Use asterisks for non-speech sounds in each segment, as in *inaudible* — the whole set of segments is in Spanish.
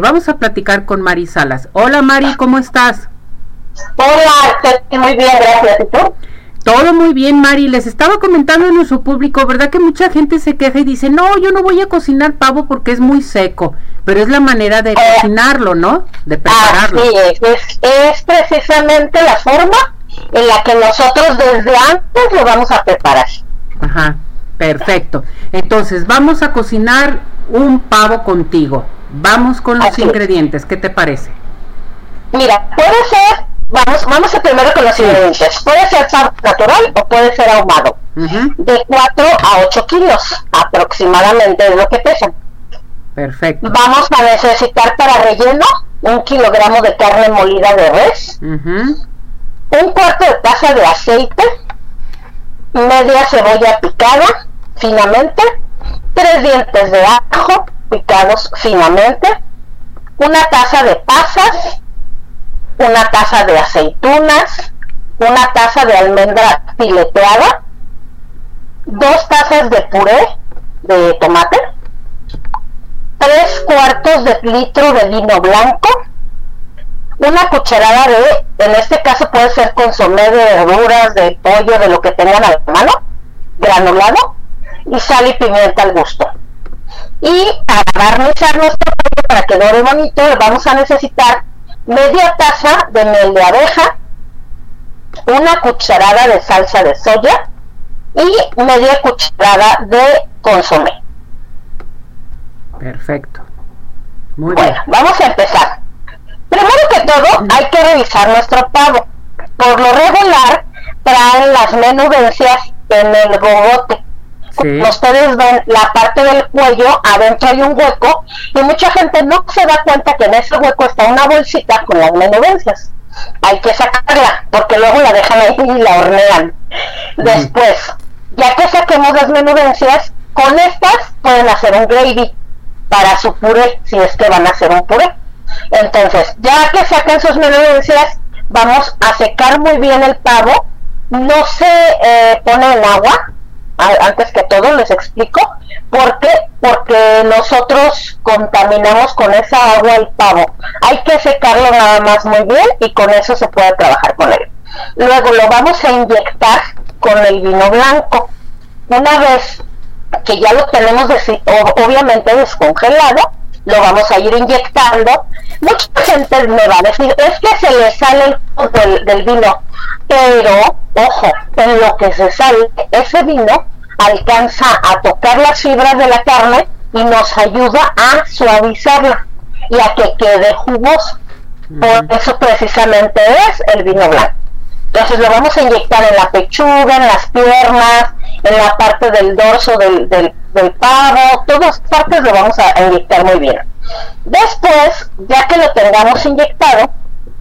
Vamos a platicar con Mari Salas. Hola Mari, ¿cómo estás? Hola, muy bien, gracias. ¿Y tú? Todo muy bien, Mari. Les estaba comentando en nuestro público, ¿verdad? Que mucha gente se queja y dice, no, yo no voy a cocinar pavo porque es muy seco. Pero es la manera de eh, cocinarlo, ¿no? De prepararlo. Así es, es, es precisamente la forma en la que nosotros desde antes lo vamos a preparar. Ajá, perfecto. Entonces, vamos a cocinar un pavo contigo. Vamos con los ingredientes, ¿qué te parece? Mira, puede ser, vamos, vamos a primero con los ingredientes. Puede ser natural o puede ser ahumado. De 4 a 8 kilos aproximadamente es lo que pesan. Perfecto. Vamos a necesitar para relleno un kilogramo de carne molida de res, un cuarto de taza de aceite, media cebolla picada finamente, tres dientes de ajo, picados finamente, una taza de pasas, una taza de aceitunas, una taza de almendra fileteada, dos tazas de puré de tomate, tres cuartos de litro de vino blanco, una cucharada de, en este caso puede ser consomé de verduras, de pollo, de lo que tengan a la mano, granulado, y sal y pimienta al gusto. Y para barnizar nuestro pollo para que dore bonito, vamos a necesitar media taza de miel de abeja, una cucharada de salsa de soya y media cucharada de consomé. Perfecto. Muy bueno, vamos a empezar. Primero que todo, hay que revisar nuestro pavo. Por lo regular, traen las menudencias en el bogote ustedes ven la parte del cuello, adentro hay un hueco y mucha gente no se da cuenta que en ese hueco está una bolsita con las menudencias. Hay que sacarla porque luego la dejan ahí y la hornean. Después, ya que saquemos las menudencias, con estas pueden hacer un gravy para su puré, si es que van a hacer un puré. Entonces, ya que saquen sus menudencias, vamos a secar muy bien el pavo. No se eh, pone en agua, antes que todo les explico por qué porque nosotros contaminamos con esa agua el pavo. Hay que secarlo nada más muy bien y con eso se puede trabajar con él. Luego lo vamos a inyectar con el vino blanco. Una vez que ya lo tenemos obviamente descongelado lo vamos a ir inyectando. Mucha gente me va a decir es que se le sale el del vino pero ojo en lo que se sale ese vino alcanza a tocar las fibras de la carne y nos ayuda a suavizarla y a que quede jugoso. Por eso precisamente es el vino blanco. Entonces lo vamos a inyectar en la pechuga, en las piernas, en la parte del dorso del, del, pavo, todas partes lo vamos a inyectar muy bien. Después, ya que lo tengamos inyectado,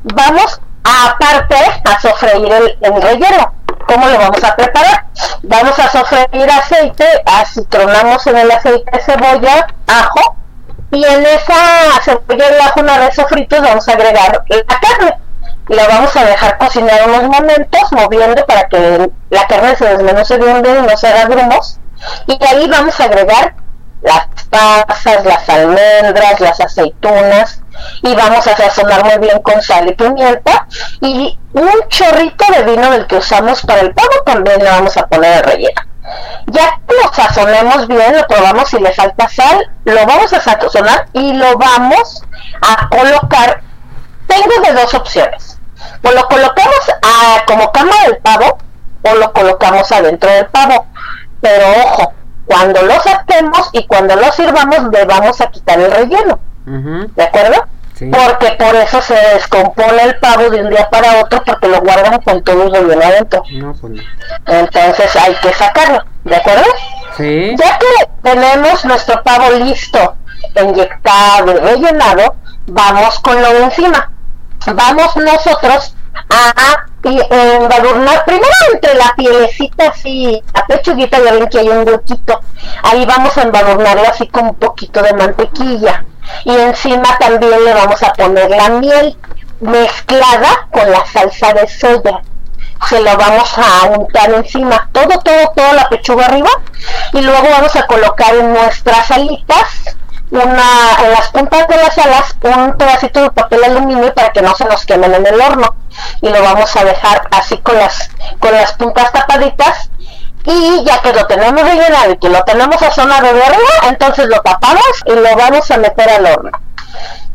vamos aparte a sofreír el, el relleno. ¿Cómo lo vamos a preparar? Vamos a sofreír aceite, acitronamos en el aceite cebolla, ajo, y en esa cebolla y ajo una vez sofritos vamos a agregar la carne. La vamos a dejar cocinar unos momentos, moviendo para que la carne se desmenuce bien y no se haga grumos. Y ahí vamos a agregar las pasas, las almendras, las aceitunas y vamos a sazonar muy bien con sal y pimienta y un chorrito de vino del que usamos para el pavo también le vamos a poner el relleno. Ya lo sazonemos bien, lo probamos si le falta sal, lo vamos a sazonar y lo vamos a colocar. Tengo de dos opciones. O lo colocamos a, como cama del pavo o lo colocamos adentro del pavo. Pero ojo, cuando lo saquemos y cuando lo sirvamos le vamos a quitar el relleno. ¿De acuerdo? Porque por eso se descompone el pavo de un día para otro porque lo guardan con todo el relleno adentro. Pues Entonces hay que sacarlo, ¿de acuerdo? Ya que tenemos nuestro pavo listo, inyectado y rellenado, vamos con lo de encima. Vamos nosotros a y embadurnar primero entre la pielecita así, la pechuguita ya ven que hay un huequito, ahí vamos a embadurnarlo así con un poquito de mantequilla. Y encima también le vamos a poner la miel mezclada con la salsa de soya. Se lo vamos a untar encima todo todo toda la pechuga arriba. Y luego vamos a colocar en nuestras alitas una, en las puntas de las alas un pedacito de papel aluminio para que no se nos quemen en el horno y lo vamos a dejar así con las con las puntas tapaditas y ya que lo tenemos rellenado y que lo tenemos a zona de arriba entonces lo tapamos y lo vamos a meter al horno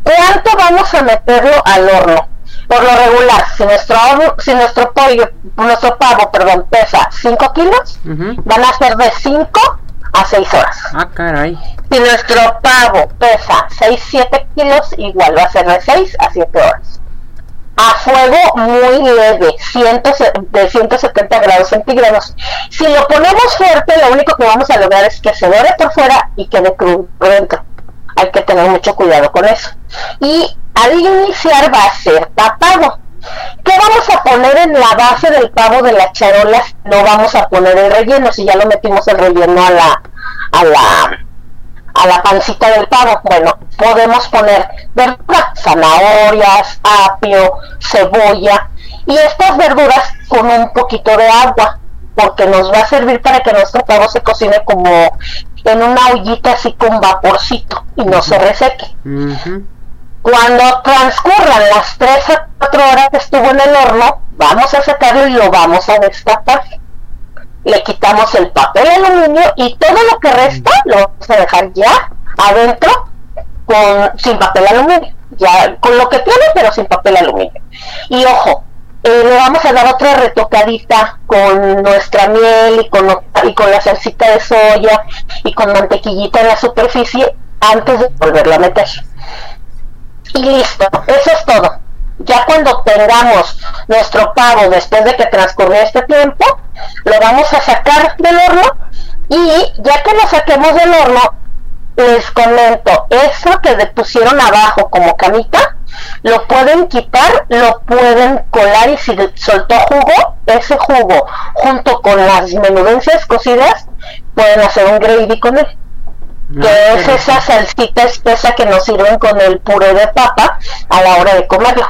¿cuánto vamos a meterlo al horno? por lo regular si nuestro si nuestro pollo nuestro pavo perdón pesa 5 kilos van a ser de 5 a 6 horas. Ah, caray. Si nuestro pavo pesa 6-7 kilos, igual va a ser de 6 a 7 horas. A fuego muy leve, de 170 grados centígrados. Si lo ponemos fuerte, lo único que vamos a lograr es que se dore por fuera y quede crudo por dentro. Hay que tener mucho cuidado con eso. Y al iniciar va a ser tapado ¿Qué vamos a poner en la base del pavo de las charolas? No vamos a poner el relleno, si ya lo metimos el relleno a la, a la, a la pancita del pavo. Bueno, podemos poner verduras, zanahorias, apio, cebolla y estas verduras con un poquito de agua, porque nos va a servir para que nuestro pavo se cocine como en una ollita así con vaporcito y no se reseque. Cuando transcurran las 3 a 4 horas que estuvo en el horno, vamos a sacarlo y lo vamos a destapar. Le quitamos el papel aluminio y todo lo que resta lo vamos a dejar ya adentro con, sin papel aluminio. Ya con lo que tiene, pero sin papel aluminio. Y ojo, eh, le vamos a dar otra retocadita con nuestra miel y con, y con la salsita de soya y con mantequillita en la superficie antes de volverlo a meter y listo, eso es todo. Ya cuando tengamos nuestro pavo después de que transcurrió este tiempo, lo vamos a sacar del horno y ya que lo saquemos del horno, les comento, eso que pusieron abajo como camita, lo pueden quitar, lo pueden colar y si soltó jugo, ese jugo junto con las menudencias cocidas, pueden hacer un gravy con él que es esa salsita espesa que nos sirven con el puré de papa a la hora de comerlo.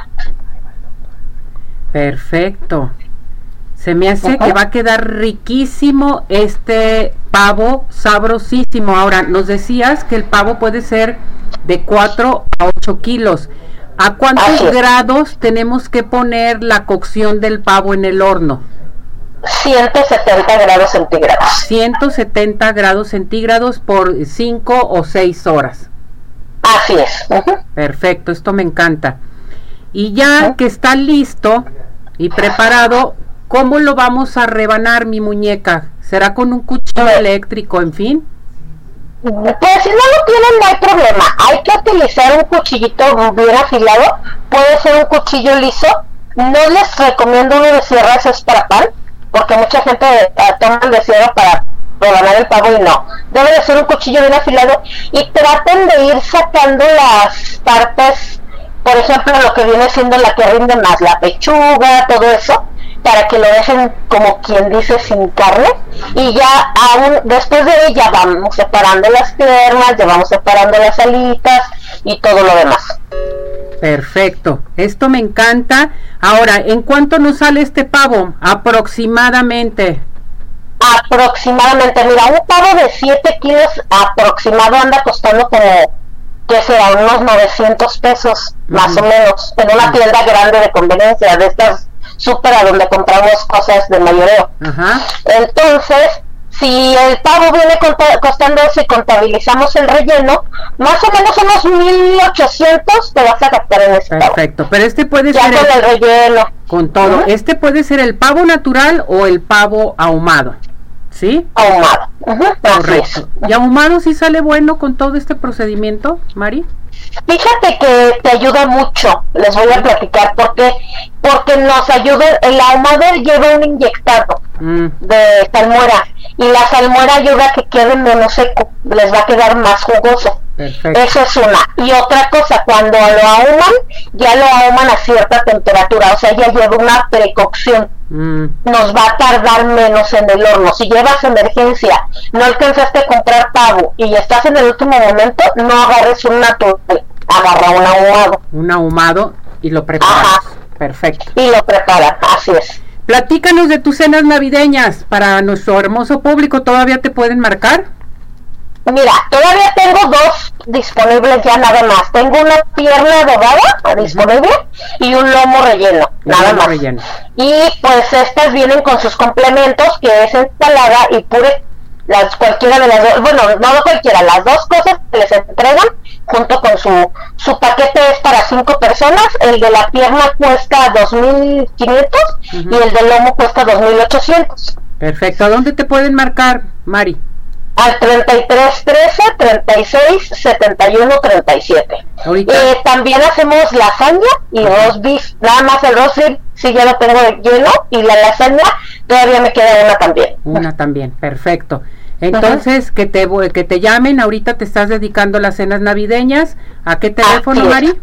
Perfecto. Se me hace que va a quedar riquísimo este pavo, sabrosísimo. Ahora, nos decías que el pavo puede ser de 4 a 8 kilos. ¿A cuántos grados tenemos que poner la cocción del pavo en el horno? 170 grados centígrados. 170 grados centígrados por 5 o 6 horas. Así es. Perfecto, esto me encanta. Y ya que está listo y preparado, ¿cómo lo vamos a rebanar mi muñeca? ¿Será con un cuchillo eléctrico, en fin? Pues si no lo tienen no hay problema. Hay que utilizar un cuchillito bien afilado. Puede ser un cuchillo liso. No les recomiendo uno de sierras, es para pan porque mucha gente toma el deseo para rebanar el pavo y no. Debe de ser un cuchillo bien afilado y traten de ir sacando las partes, por ejemplo, lo que viene siendo la que rinde más, la pechuga, todo eso, para que lo dejen como quien dice sin carne y ya aún después de ella vamos separando las piernas, ya vamos separando las alitas y todo lo demás. Perfecto, esto me encanta. Ahora, ¿en cuánto nos sale este pavo? Aproximadamente. Aproximadamente, mira, un pavo de 7 kilos aproximado anda costando como, que será? Unos 900 pesos, más o menos, en una tienda grande de conveniencia, de estas súper a donde compramos cosas de mayoreo. Entonces, si el pavo viene costando y contabilizamos el relleno, más o menos unos 1800 te vas a gastar en este Perfecto, pero este puede ser con el, relleno. Con todo, este puede ser el pavo natural o el pavo ahumado. ¿Sí? Ahumado. Correcto. ¿Y ahumado sí sale bueno con todo este procedimiento, Mari? Fíjate que te ayuda mucho, les voy a platicar porque porque nos ayuda, el ahumado lleva un inyectado mm. de salmuera y la salmuera ayuda a que quede menos seco, les va a quedar más jugoso. Eso es una. Y otra cosa, cuando lo ahuman, ya lo ahuman a cierta temperatura, o sea, ya lleva una precocción. Mm. Nos va a tardar menos en el horno. Si llevas emergencia, no alcanzaste a comprar pavo y estás en el último momento, no agarres un natural, agarra un ahumado. Un ahumado y lo preparas. Perfecto. Y lo preparas, así es. Platícanos de tus cenas navideñas para nuestro hermoso público. ¿Todavía te pueden marcar? Mira, todavía tengo dos disponibles ya nada más. Tengo una pierna dorada disponible y un lomo relleno, nada más. Y pues estas vienen con sus complementos, que es ensalada y pure las cualquiera de las dos, bueno, no cualquiera, las dos cosas que les entregan junto con su su paquete es para cinco personas, el de la pierna cuesta 2500 y el del lomo cuesta 2800. Perfecto, ¿a dónde te pueden marcar, Mari? al 33 13 36 71 37. Eh, también hacemos lasaña y roast beef. Nada más el roast beef sí ya lo tengo lleno y la lasaña todavía me queda una también. Una también, perfecto. Entonces, que te que te llamen, ahorita te estás dedicando a las cenas navideñas. ¿A qué teléfono, Mari?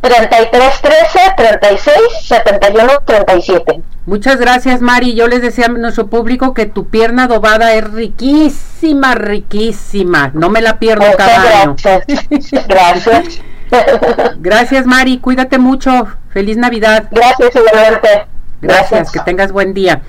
33 13 36 71 37. Muchas gracias, Mari. Yo les decía a nuestro público que tu pierna adobada es riquísima, riquísima. No me la pierdo cada año. *laughs* Gracias. gracias, Mari. Cuídate mucho. Feliz Navidad. Gracias, igualmente. Gracias, que tengas buen día.